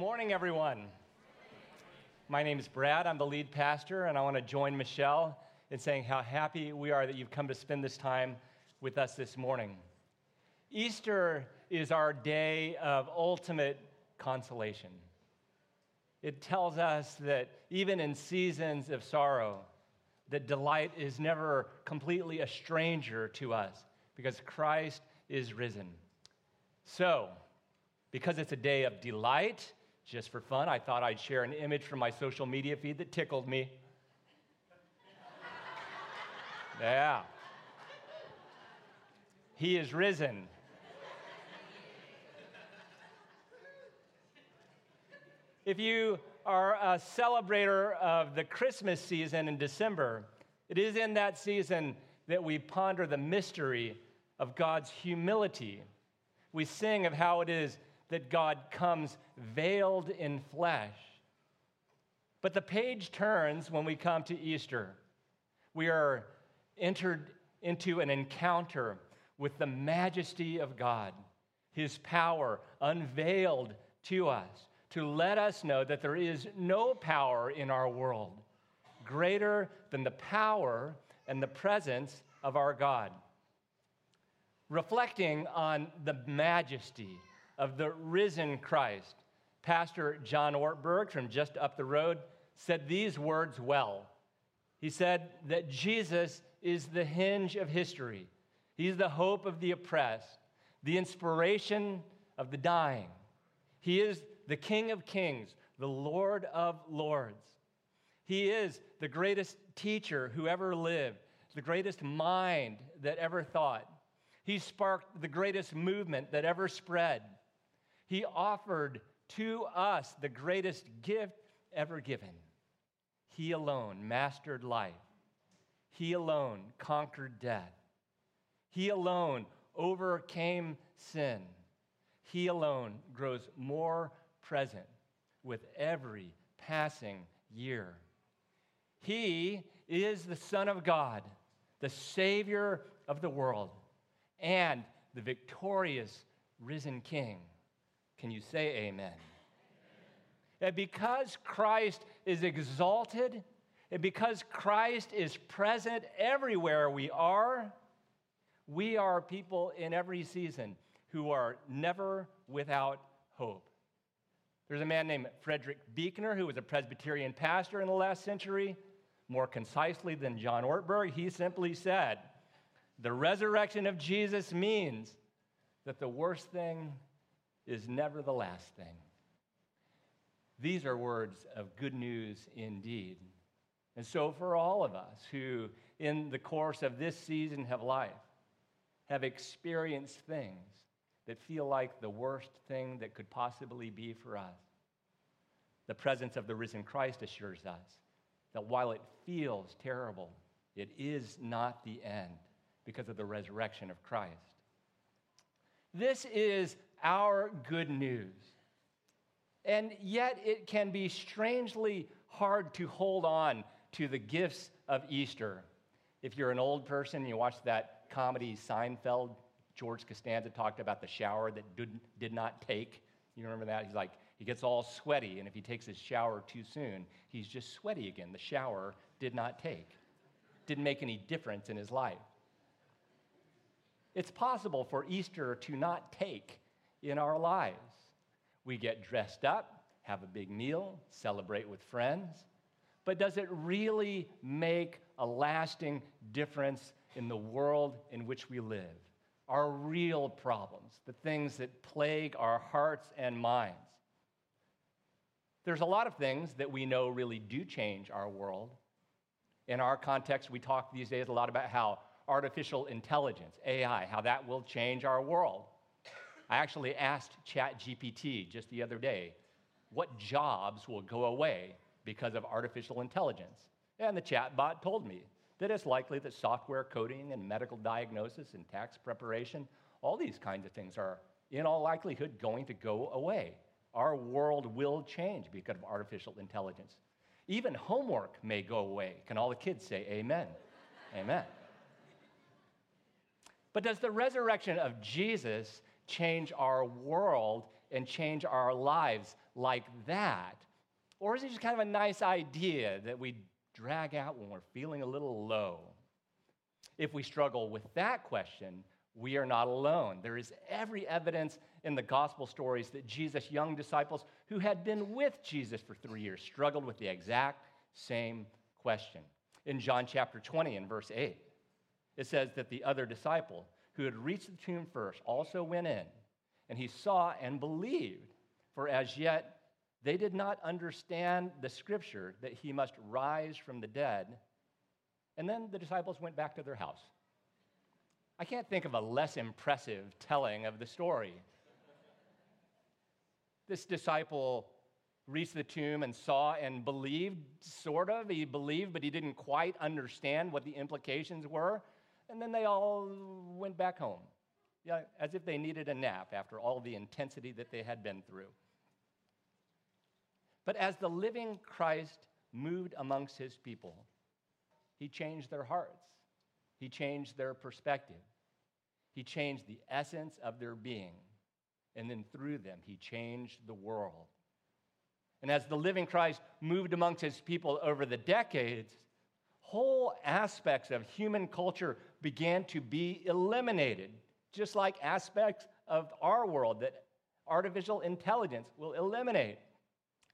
morning, everyone. My name is Brad. I'm the lead pastor, and I want to join Michelle in saying how happy we are that you've come to spend this time with us this morning. Easter is our day of ultimate consolation. It tells us that even in seasons of sorrow, that delight is never completely a stranger to us because Christ is risen. So, because it's a day of delight, just for fun, I thought I'd share an image from my social media feed that tickled me. yeah. He is risen. If you are a celebrator of the Christmas season in December, it is in that season that we ponder the mystery of God's humility. We sing of how it is that God comes veiled in flesh. But the page turns when we come to Easter. We are entered into an encounter with the majesty of God, His power unveiled to us to let us know that there is no power in our world greater than the power and the presence of our God. Reflecting on the majesty of the risen Christ, Pastor John Ortberg from just up the road said these words well. He said that Jesus is the hinge of history, He's the hope of the oppressed, the inspiration of the dying. He is the King of kings, the Lord of lords. He is the greatest teacher who ever lived, the greatest mind that ever thought. He sparked the greatest movement that ever spread. He offered to us the greatest gift ever given. He alone mastered life. He alone conquered death. He alone overcame sin. He alone grows more present with every passing year. He is the Son of God, the Savior of the world, and the victorious risen King. Can you say amen? And because Christ is exalted, and because Christ is present everywhere we are, we are people in every season who are never without hope. There's a man named Frederick Buechner who was a Presbyterian pastor in the last century. More concisely than John Ortberg, he simply said, The resurrection of Jesus means that the worst thing is never the last thing. These are words of good news indeed. And so, for all of us who, in the course of this season of life, have experienced things that feel like the worst thing that could possibly be for us, the presence of the risen Christ assures us that while it feels terrible, it is not the end because of the resurrection of Christ. This is our good news. And yet, it can be strangely hard to hold on to the gifts of Easter. If you're an old person and you watch that comedy Seinfeld, George Costanza talked about the shower that did, did not take. You remember that? He's like, he gets all sweaty, and if he takes his shower too soon, he's just sweaty again. The shower did not take, didn't make any difference in his life. It's possible for Easter to not take in our lives. We get dressed up, have a big meal, celebrate with friends, but does it really make a lasting difference in the world in which we live? Our real problems, the things that plague our hearts and minds. There's a lot of things that we know really do change our world. In our context, we talk these days a lot about how artificial intelligence, AI, how that will change our world. I actually asked ChatGPT just the other day what jobs will go away because of artificial intelligence. And the chatbot told me that it's likely that software coding and medical diagnosis and tax preparation, all these kinds of things are in all likelihood going to go away. Our world will change because of artificial intelligence. Even homework may go away. Can all the kids say amen? amen. But does the resurrection of Jesus change our world and change our lives like that? Or is it just kind of a nice idea that we drag out when we're feeling a little low? If we struggle with that question, we are not alone. There is every evidence in the gospel stories that Jesus' young disciples who had been with Jesus for three years struggled with the exact same question. In John chapter 20 and verse 8, it says that the other disciple who had reached the tomb first also went in, and he saw and believed, for as yet they did not understand the scripture that he must rise from the dead. And then the disciples went back to their house. I can't think of a less impressive telling of the story. This disciple reached the tomb and saw and believed, sort of. He believed, but he didn't quite understand what the implications were. And then they all went back home, yeah, as if they needed a nap after all the intensity that they had been through. But as the living Christ moved amongst his people, he changed their hearts, he changed their perspective. He changed the essence of their being. And then through them, he changed the world. And as the living Christ moved amongst his people over the decades, whole aspects of human culture began to be eliminated, just like aspects of our world that artificial intelligence will eliminate.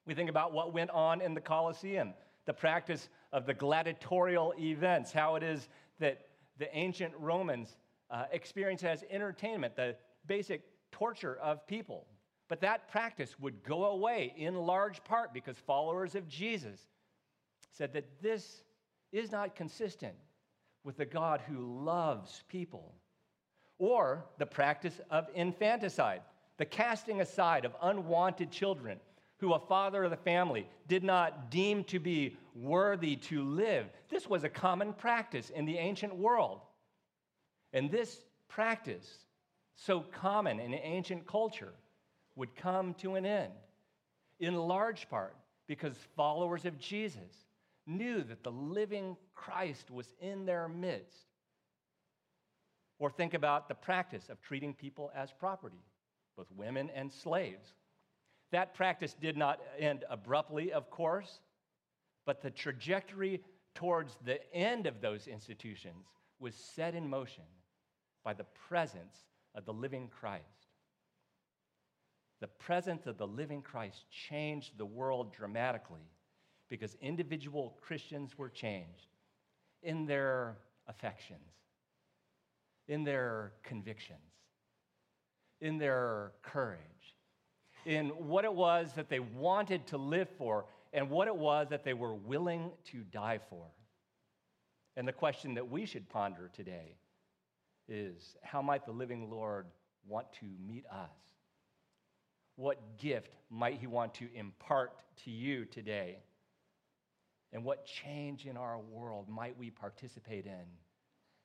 We think about what went on in the Colosseum, the practice of the gladiatorial events, how it is that the ancient Romans uh, experience as entertainment, the basic torture of people. But that practice would go away in large part because followers of Jesus said that this is not consistent with the God who loves people. Or the practice of infanticide, the casting aside of unwanted children who a father of the family did not deem to be worthy to live. This was a common practice in the ancient world. And this practice, so common in ancient culture, would come to an end, in large part because followers of Jesus knew that the living Christ was in their midst. Or think about the practice of treating people as property, both women and slaves. That practice did not end abruptly, of course, but the trajectory towards the end of those institutions was set in motion by the presence of the living Christ. The presence of the living Christ changed the world dramatically because individual Christians were changed in their affections, in their convictions, in their courage, in what it was that they wanted to live for, and what it was that they were willing to die for. And the question that we should ponder today is how might the living Lord want to meet us? What gift might he want to impart to you today? And what change in our world might we participate in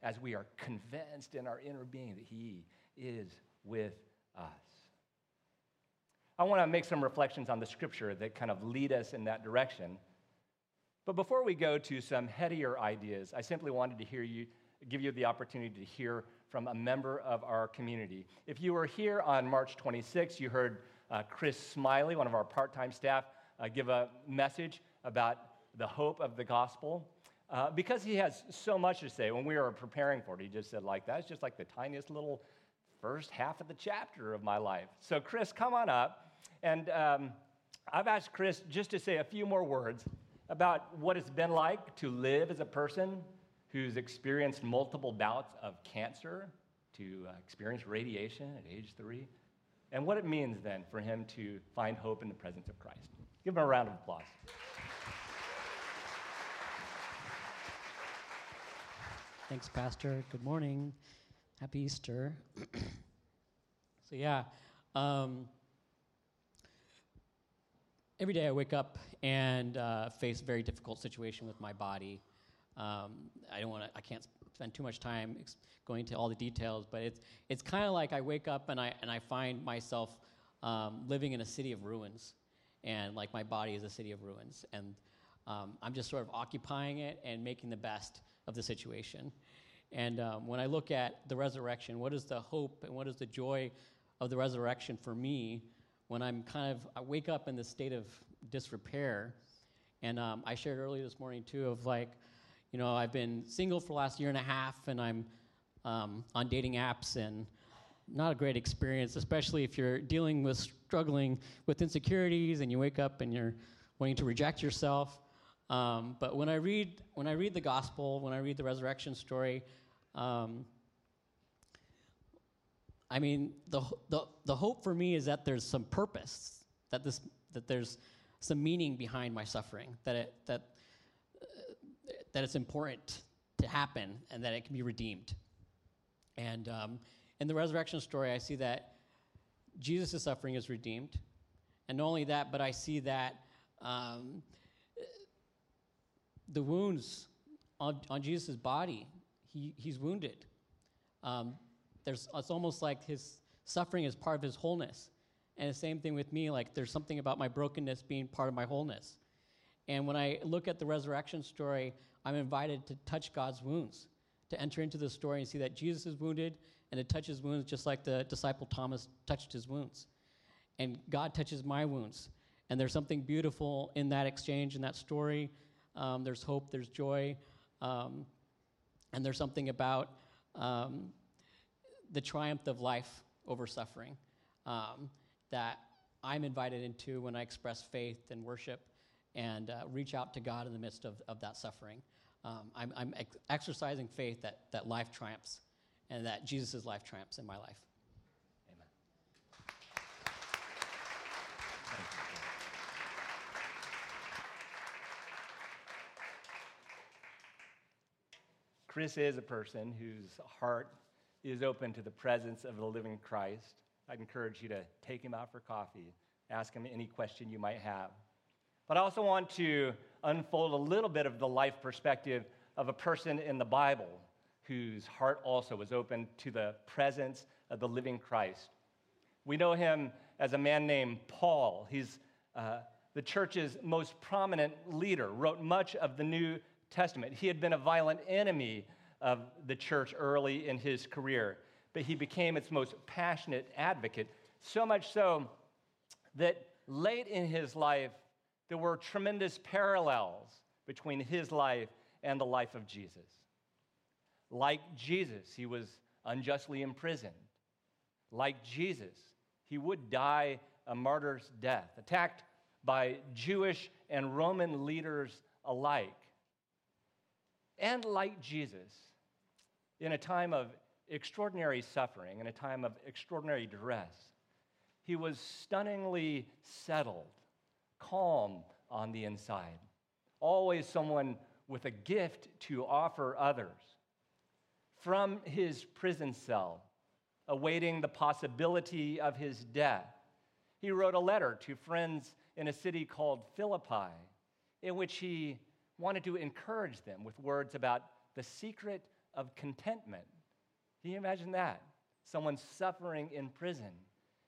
as we are convinced in our inner being that he is with us? I want to make some reflections on the scripture that kind of lead us in that direction. But before we go to some headier ideas, I simply wanted to hear you give you the opportunity to hear from a member of our community. If you were here on March 26, you heard uh, Chris Smiley, one of our part time staff, uh, give a message about the hope of the gospel. Uh, because he has so much to say, when we were preparing for it, he just said, like, that's just like the tiniest little first half of the chapter of my life. So, Chris, come on up. And um, I've asked Chris just to say a few more words about what it's been like to live as a person who's experienced multiple bouts of cancer, to uh, experience radiation at age three, and what it means then for him to find hope in the presence of Christ. Give him a round of applause. Thanks, Pastor. Good morning. Happy Easter. so, yeah, um, every day I wake up and uh, face a very difficult situation with my body. Um, I don't want to. I can't spend too much time ex- going into all the details, but it's it's kind of like I wake up and I and I find myself um, living in a city of ruins, and like my body is a city of ruins, and um, I'm just sort of occupying it and making the best of the situation. And um, when I look at the resurrection, what is the hope and what is the joy of the resurrection for me? when I'm kind of, I wake up in this state of disrepair. And um, I shared earlier this morning, too, of like, you know, I've been single for the last year and a half, and I'm um, on dating apps, and not a great experience, especially if you're dealing with struggling with insecurities and you wake up and you're wanting to reject yourself. Um, but when I read when I read the gospel, when I read the resurrection story, um, I mean the, the the hope for me is that there's some purpose, that this that there's some meaning behind my suffering, that it that uh, that it's important to happen, and that it can be redeemed. And um, in the resurrection story, I see that Jesus' suffering is redeemed. And not only that, but I see that um, the wounds on, on Jesus' body, he, he's wounded. Um, there's, it's almost like his suffering is part of his wholeness. And the same thing with me, like there's something about my brokenness being part of my wholeness. And when I look at the resurrection story, I'm invited to touch God's wounds, to enter into the story and see that Jesus is wounded and to touch his wounds just like the disciple Thomas touched his wounds. And God touches my wounds. And there's something beautiful in that exchange, in that story. Um, there's hope, there's joy, um, and there's something about um, the triumph of life over suffering um, that I'm invited into when I express faith and worship and uh, reach out to God in the midst of, of that suffering. Um, I'm, I'm ex- exercising faith that, that life triumphs and that Jesus' life triumphs in my life. Chris is a person whose heart is open to the presence of the living Christ. I'd encourage you to take him out for coffee, ask him any question you might have. But I also want to unfold a little bit of the life perspective of a person in the Bible whose heart also was open to the presence of the living Christ. We know him as a man named Paul. He's uh, the church's most prominent leader, wrote much of the New Testament. He had been a violent enemy of the church early in his career, but he became its most passionate advocate, so much so that late in his life, there were tremendous parallels between his life and the life of Jesus. Like Jesus, he was unjustly imprisoned. Like Jesus, he would die a martyr's death, attacked by Jewish and Roman leaders alike. And like Jesus, in a time of extraordinary suffering, in a time of extraordinary duress, he was stunningly settled, calm on the inside, always someone with a gift to offer others from his prison cell, awaiting the possibility of his death. He wrote a letter to friends in a city called Philippi, in which he wanted to encourage them with words about the secret of contentment. Can you imagine that? Someone suffering in prison,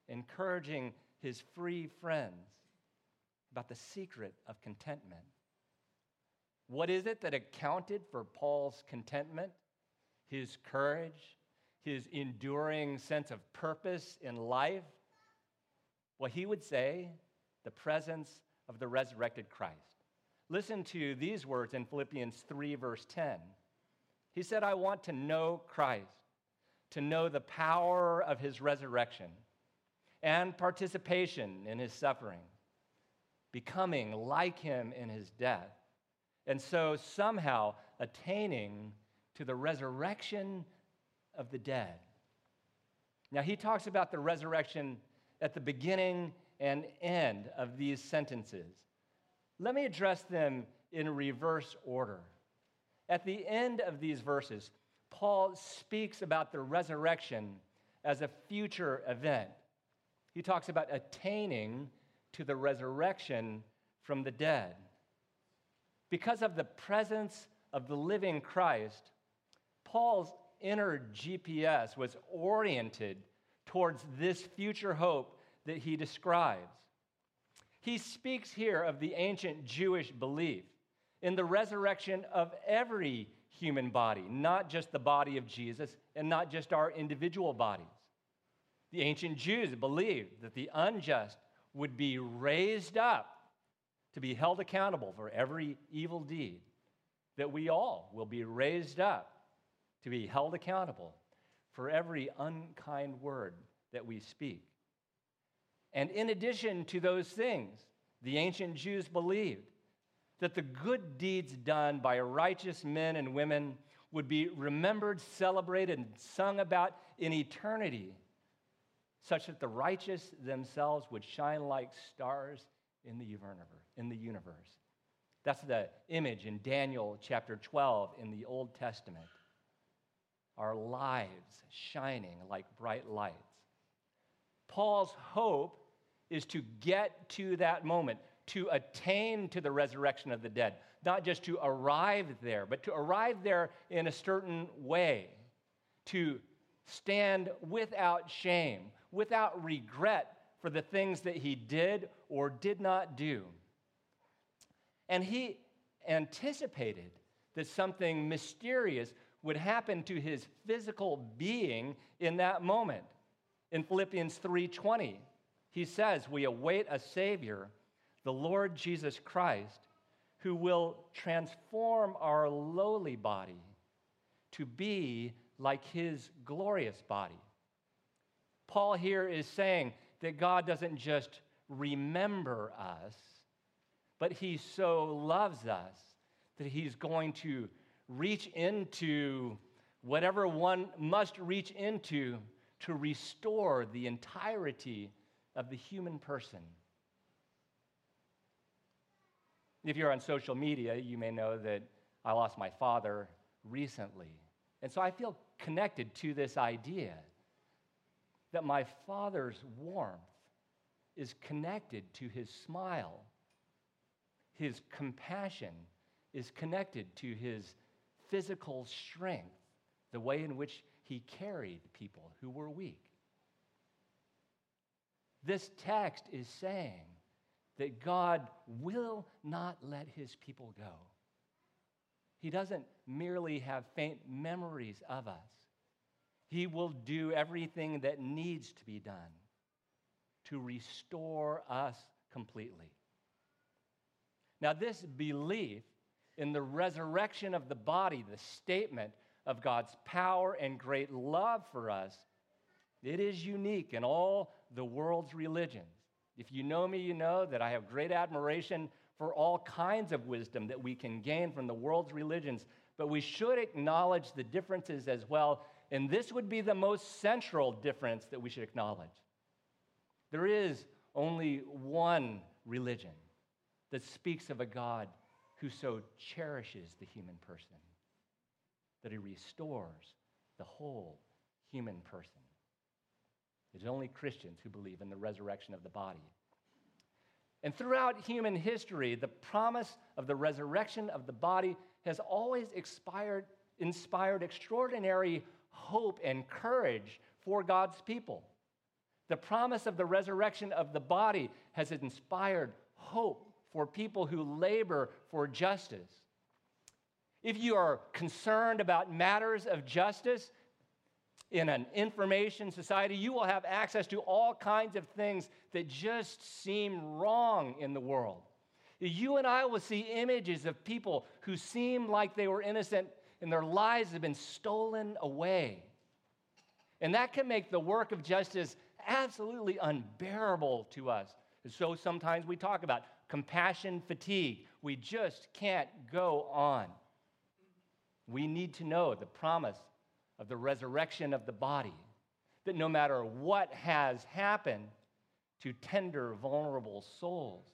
encouraging his free friends about the secret of contentment. What is it that accounted for Paul's contentment? his courage, his enduring sense of purpose in life? Well, he would say, the presence of the resurrected Christ. Listen to these words in Philippians 3, verse 10. He said, I want to know Christ, to know the power of his resurrection and participation in his suffering, becoming like him in his death, and so somehow attaining to the resurrection of the dead. Now, he talks about the resurrection at the beginning and end of these sentences. Let me address them in reverse order. At the end of these verses, Paul speaks about the resurrection as a future event. He talks about attaining to the resurrection from the dead. Because of the presence of the living Christ, Paul's inner GPS was oriented towards this future hope that he describes. He speaks here of the ancient Jewish belief in the resurrection of every human body, not just the body of Jesus and not just our individual bodies. The ancient Jews believed that the unjust would be raised up to be held accountable for every evil deed, that we all will be raised up to be held accountable for every unkind word that we speak. And in addition to those things, the ancient Jews believed that the good deeds done by righteous men and women would be remembered, celebrated, and sung about in eternity, such that the righteous themselves would shine like stars in the universe. That's the image in Daniel chapter 12 in the Old Testament. Our lives shining like bright lights. Paul's hope is to get to that moment, to attain to the resurrection of the dead, not just to arrive there, but to arrive there in a certain way, to stand without shame, without regret for the things that he did or did not do. And he anticipated that something mysterious would happen to his physical being in that moment. In Philippians 3:20, he says, "We await a savior, the Lord Jesus Christ, who will transform our lowly body to be like his glorious body." Paul here is saying that God doesn't just remember us, but he so loves us that he's going to reach into whatever one must reach into to restore the entirety of the human person. If you're on social media, you may know that I lost my father recently. And so I feel connected to this idea that my father's warmth is connected to his smile. His compassion is connected to his physical strength, the way in which he carried people who were weak. This text is saying that God will not let his people go. He doesn't merely have faint memories of us, He will do everything that needs to be done to restore us completely. Now, this belief in the resurrection of the body, the statement of God's power and great love for us, it is unique in all the world's religions. If you know me, you know that I have great admiration for all kinds of wisdom that we can gain from the world's religions, but we should acknowledge the differences as well. And this would be the most central difference that we should acknowledge. There is only one religion that speaks of a God who so cherishes the human person that he restores the whole human person. It's only Christians who believe in the resurrection of the body. And throughout human history, the promise of the resurrection of the body has always expired, inspired extraordinary hope and courage for God's people. The promise of the resurrection of the body has inspired hope for people who labor for justice. If you are concerned about matters of justice, in an information society, you will have access to all kinds of things that just seem wrong in the world. You and I will see images of people who seem like they were innocent and their lives have been stolen away. And that can make the work of justice absolutely unbearable to us. So sometimes we talk about compassion fatigue. We just can't go on. We need to know the promise of the resurrection of the body, that no matter what has happened to tender, vulnerable souls,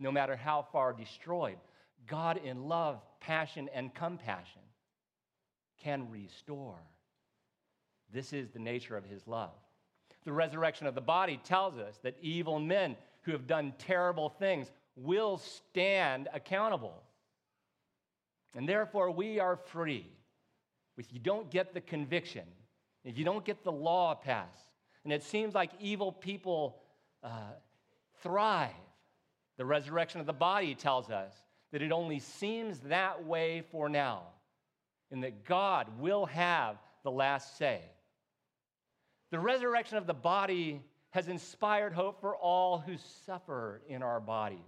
no matter how far destroyed, God in love, passion, and compassion can restore. This is the nature of his love. The resurrection of the body tells us that evil men who have done terrible things will stand accountable. And therefore, we are free if you don't get the conviction, if you don't get the law passed, and it seems like evil people uh, thrive, the resurrection of the body tells us that it only seems that way for now, and that God will have the last say. The resurrection of the body has inspired hope for all who suffer in our bodies.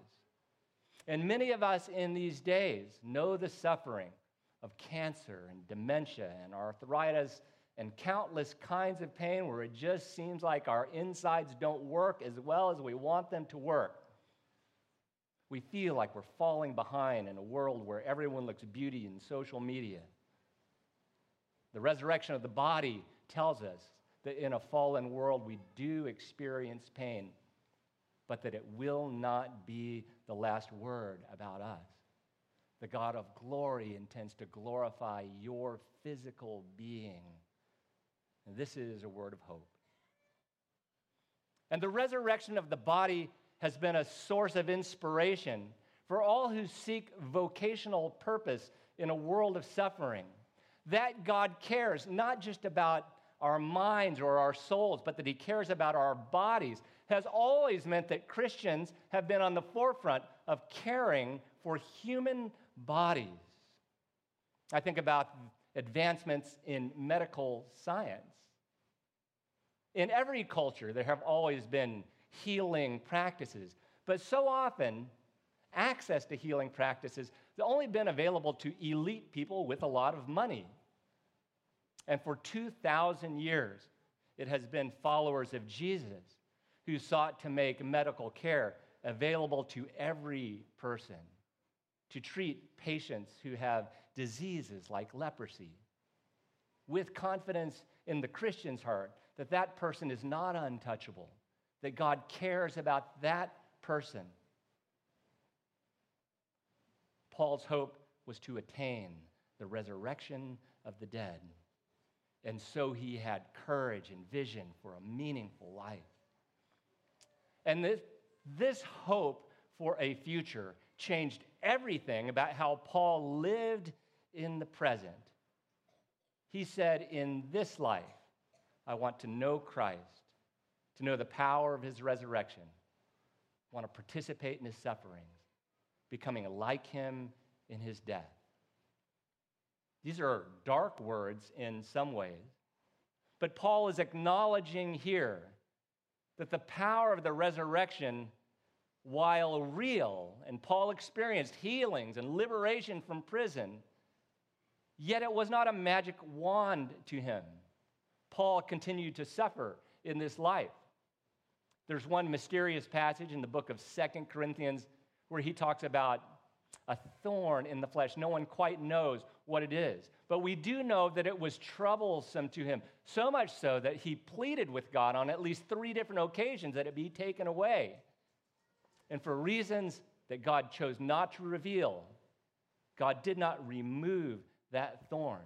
And many of us in these days know the suffering of cancer and dementia and arthritis and countless kinds of pain where it just seems like our insides don't work as well as we want them to work. We feel like we're falling behind in a world where everyone looks beauty in social media. The resurrection of the body tells us that in a fallen world we do experience pain, but that it will not be the last word about us. The God of glory intends to glorify your physical being. And this is a word of hope. And the resurrection of the body has been a source of inspiration for all who seek vocational purpose in a world of suffering. That God cares not just about our minds or our souls, but that He cares about our bodies has always meant that Christians have been on the forefront of caring for human bodies. I think about advancements in medical science. In every culture, there have always been healing practices. But so often, access to healing practices has only been available to elite people with a lot of money. And for 2,000 years, it has been followers of Jesus who sought to make medical care available to every person, to treat patients who have diseases like leprosy, with confidence in the Christian's heart that that person is not untouchable that God cares about that person. Paul's hope was to attain the resurrection of the dead. And so he had courage and vision for a meaningful life. And this, this hope for a future changed everything about how Paul lived in the present. He said, In this life, I want to know Christ to know the power of his resurrection, I want to participate in his sufferings, becoming like him in his death. These are dark words in some ways, but Paul is acknowledging here that the power of the resurrection, while real, and Paul experienced healings and liberation from prison, yet it was not a magic wand to him. Paul continued to suffer in this life. There's one mysterious passage in the book of Second Corinthians where he talks about a thorn in the flesh. No one quite knows what it is. But we do know that it was troublesome to him, so much so that he pleaded with God on at least three different occasions that it be taken away. And for reasons that God chose not to reveal, God did not remove that thorn.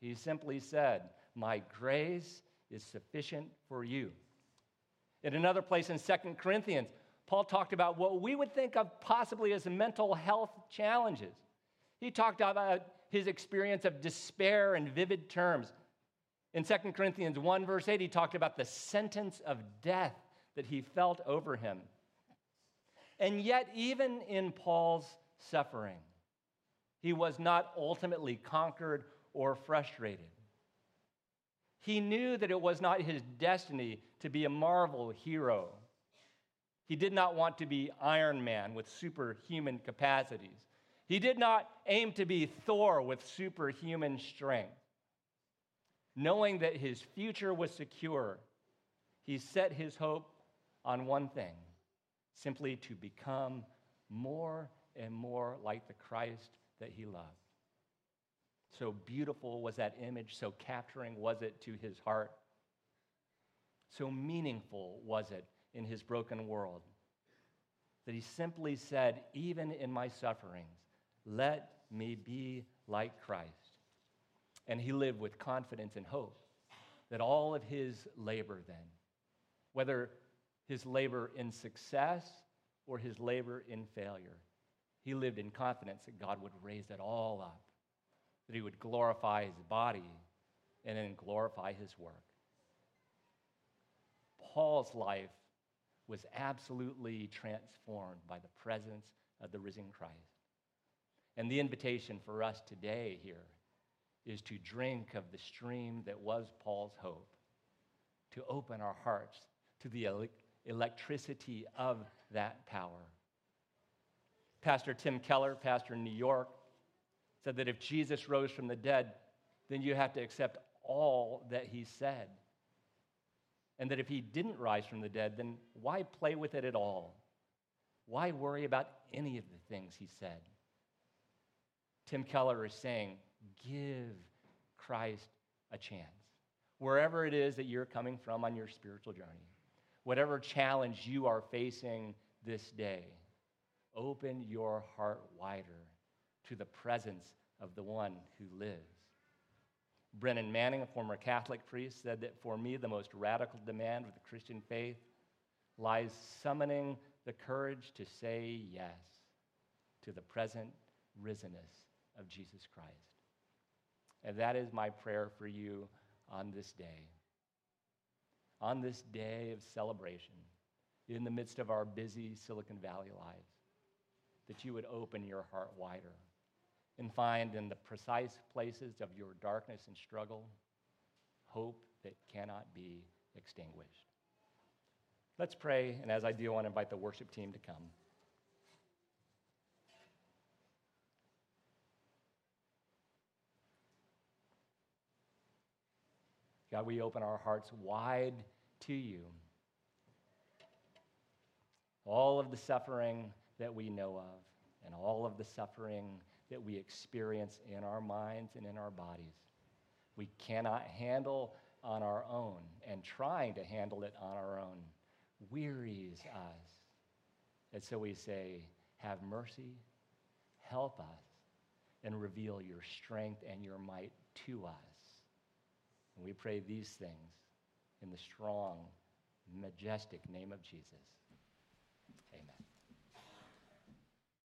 He simply said, My grace is sufficient for you. In another place in Second Corinthians, Paul talked about what we would think of possibly as mental health challenges. He talked about his experience of despair in vivid terms. In 2 Corinthians 1, verse 8, he talked about the sentence of death that he felt over him. And yet, even in Paul's suffering, he was not ultimately conquered or frustrated. He knew that it was not his destiny to be a Marvel hero. He did not want to be Iron Man with superhuman capacities. He did not aim to be Thor with superhuman strength. Knowing that his future was secure, he set his hope on one thing simply to become more and more like the Christ that he loved. So beautiful was that image, so capturing was it to his heart. So meaningful was it in his broken world that he simply said, Even in my sufferings, let me be like Christ. And he lived with confidence and hope that all of his labor, then, whether his labor in success or his labor in failure, he lived in confidence that God would raise it all up, that he would glorify his body and then glorify his work. Paul's life was absolutely transformed by the presence of the risen Christ. And the invitation for us today here is to drink of the stream that was Paul's hope, to open our hearts to the electricity of that power. Pastor Tim Keller, pastor in New York, said that if Jesus rose from the dead, then you have to accept all that he said. And that if he didn't rise from the dead, then why play with it at all? Why worry about any of the things he said? Tim Keller is saying, give Christ a chance. Wherever it is that you're coming from on your spiritual journey, whatever challenge you are facing this day, open your heart wider to the presence of the one who lives. Brennan Manning, a former Catholic priest, said that for me, the most radical demand of the Christian faith lies summoning the courage to say yes to the present risenness of Jesus Christ. And that is my prayer for you on this day. On this day of celebration, in the midst of our busy Silicon Valley lives, that you would open your heart wider and find in the precise places of your darkness and struggle hope that cannot be extinguished. Let's pray, and as I do, I want to invite the worship team to come. God, we open our hearts wide to you. All of the suffering that we know of, and all of the suffering that we experience in our minds and in our bodies, we cannot handle on our own, and trying to handle it on our own wearies us. And so we say, Have mercy, help us, and reveal your strength and your might to us. And we pray these things in the strong, majestic name of Jesus.